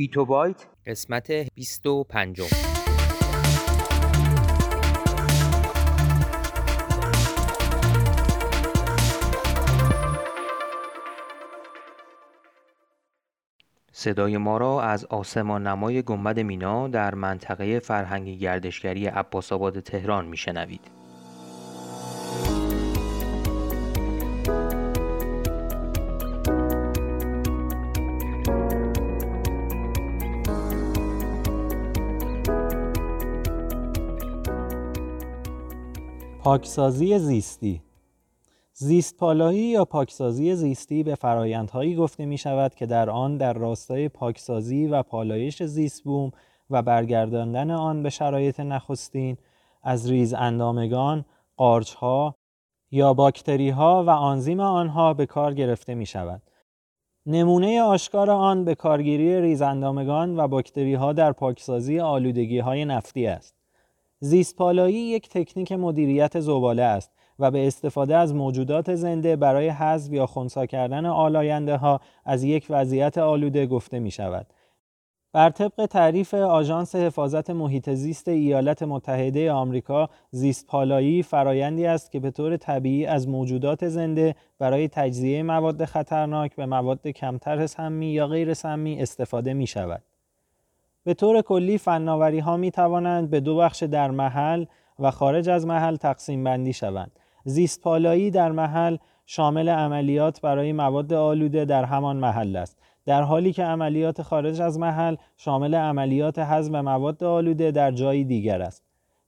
بیتو بایت قسمت 25 صدای ما را از آسمان نمای گنبد مینا در منطقه فرهنگی گردشگری عباس آباد تهران میشنوید. پاکسازی زیستی زیست پالایی یا پاکسازی زیستی به فرایندهایی گفته می شود که در آن در راستای پاکسازی و پالایش زیست بوم و برگرداندن آن به شرایط نخستین از ریز اندامگان، قارچها یا باکتری ها و آنزیم آنها به کار گرفته می شود. نمونه آشکار آن به کارگیری ریزاندامگان و باکتری ها در پاکسازی آلودگی های نفتی است. زیستپالایی یک تکنیک مدیریت زباله است و به استفاده از موجودات زنده برای حذف یا خونسا کردن آلاینده ها از یک وضعیت آلوده گفته می شود. بر طبق تعریف آژانس حفاظت محیط زیست ایالات متحده آمریکا زیست پالایی فرایندی است که به طور طبیعی از موجودات زنده برای تجزیه مواد خطرناک به مواد کمتر سمی یا غیر سمی استفاده می شود. به طور کلی فناوری ها می توانند به دو بخش در محل و خارج از محل تقسیم بندی شوند. زیست پالایی در محل شامل عملیات برای مواد آلوده در همان محل است. در حالی که عملیات خارج از محل شامل عملیات حذف مواد آلوده در جایی دیگر است.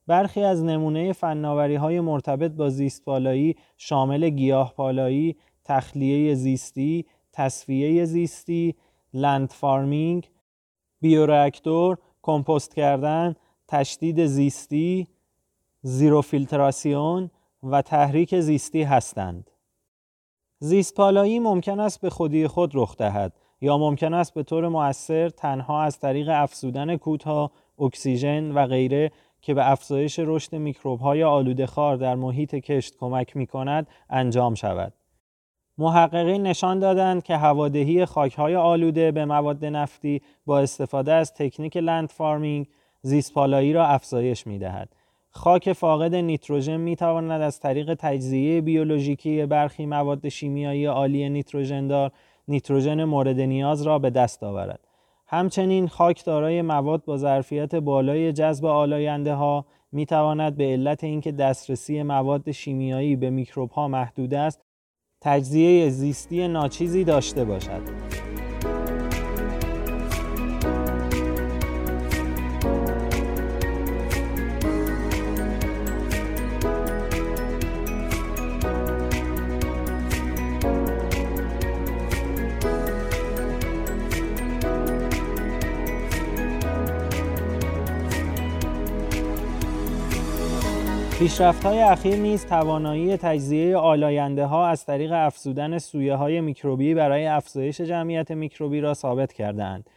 برخی از نمونه فناوری های مرتبط با زیست پالایی شامل گیاه پالایی، تخلیه زیستی، تصفیه زیستی، land farming، بیورکتور، کمپوست کردن، تشدید زیستی، ریزوفیلتراسیون و تحریک زیستی هستند. زیست پالایی ممکن است به خودی خود رخ دهد یا ممکن است به طور مؤثر تنها از طریق افزودن کودها، اکسیژن و غیره که به افزایش رشد میکروب های آلاینده خوار در محیط کشت کمک می کند انجام شود. محققین نشان دادند که هوادهی خاکهای آلوده به مواد نفتی با استفاده از تکنیک land farming زیست پالایی را افزایش می دهد. خاک فاقد نیتروژن می تواند از طریق تجزیه بیولوژیکی برخی مواد شیمیایی آلی نیتروژن دار نیتروژن مورد نیاز را به دست آورد. همچنین خاک دارای مواد با ظرفیت بالای جذب آلاینده ها می تواند به علت اینکه دسترسی مواد شیمیایی به میکروب ها محدود است تجزیه زیستی ناچیزی داشته باشد. پیشرفت های اخیر نیز توانایی تجزیه آلاینده ها از طریق افزودن سویه های میکروبی برای افزایش جمعیت میکروبی را ثابت کردند.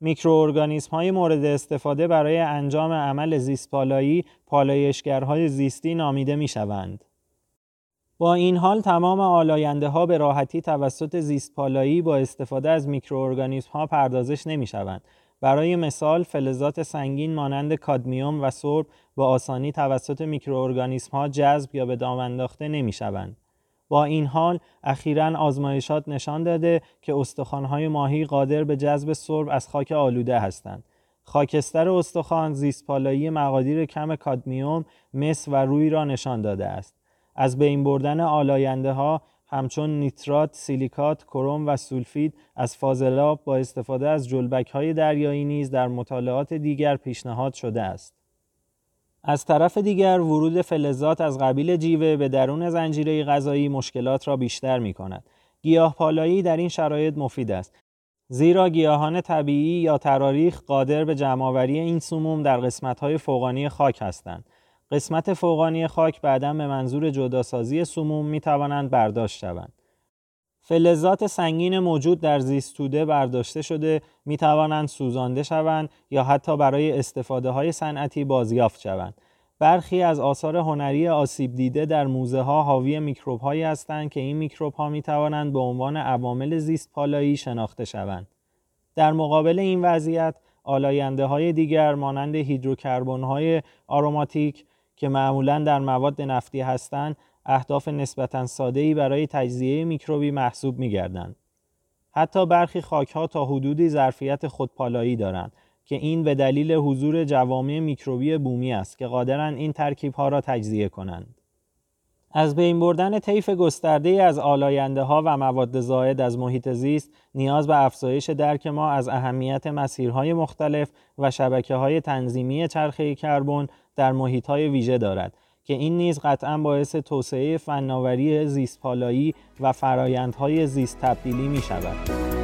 میکروارگانیسم های مورد استفاده برای انجام عمل زیست پالایی پالایشگرهای زیستی نامیده می شوند. با این حال تمام آلاینده ها به راحتی توسط زیست پالایی با استفاده از میکروارگانیسم ها پردازش نمی شوند برای مثال فلزات سنگین مانند کادمیوم و سرب با آسانی توسط میکروارگانیسم ها جذب یا به دام انداخته نمی شوند. با این حال اخیرا آزمایشات نشان داده که استخوان‌های ماهی قادر به جذب سرب از خاک آلوده هستند. خاکستر استخوان زیستپالایی مقادیر کم کادمیوم، مس و روی را نشان داده است. از بین بردن آلاینده ها همچون نیترات، سیلیکات، کروم و سولفید از فاضلاب با استفاده از جلبک های دریایی نیز در مطالعات دیگر پیشنهاد شده است. از طرف دیگر ورود فلزات از قبیل جیوه به درون زنجیره غذایی مشکلات را بیشتر می کند. گیاه پالایی در این شرایط مفید است. زیرا گیاهان طبیعی یا تراریخ قادر به جمعآوری این سموم در قسمت‌های فوقانی خاک هستند. قسمت فوقانی خاک بعدا به منظور جداسازی سموم می توانند برداشت شوند. فلزات سنگین موجود در زیستوده برداشته شده می توانند سوزانده شوند یا حتی برای استفاده های صنعتی بازیافت شوند. برخی از آثار هنری آسیب دیده در موزه ها حاوی میکروب هایی هستند که این میکروب ها می توانند به عنوان عوامل زیست پالایی شناخته شوند. در مقابل این وضعیت آلاینده های دیگر مانند هیدروکربن های آروماتیک که معمولا در مواد نفتی هستند اهداف نسبتا ساده‌ای برای تجزیه میکروبی محسوب می‌گردند. حتی برخی خاکها تا حدودی ظرفیت خودپالایی دارند که این به دلیل حضور جوامع میکروبی بومی است که قادرند این ترکیبها را تجزیه کنند. از بین بردن طیف گسترده از آلاینده ها و مواد زائد از محیط زیست نیاز به افزایش درک ما از اهمیت مسیرهای مختلف و شبکه های تنظیمی چرخه کربن در محیط های ویژه دارد که این نیز قطعا باعث توسعه فناوری زیستپالایی و فرایندهای زیست تبدیلی می شود.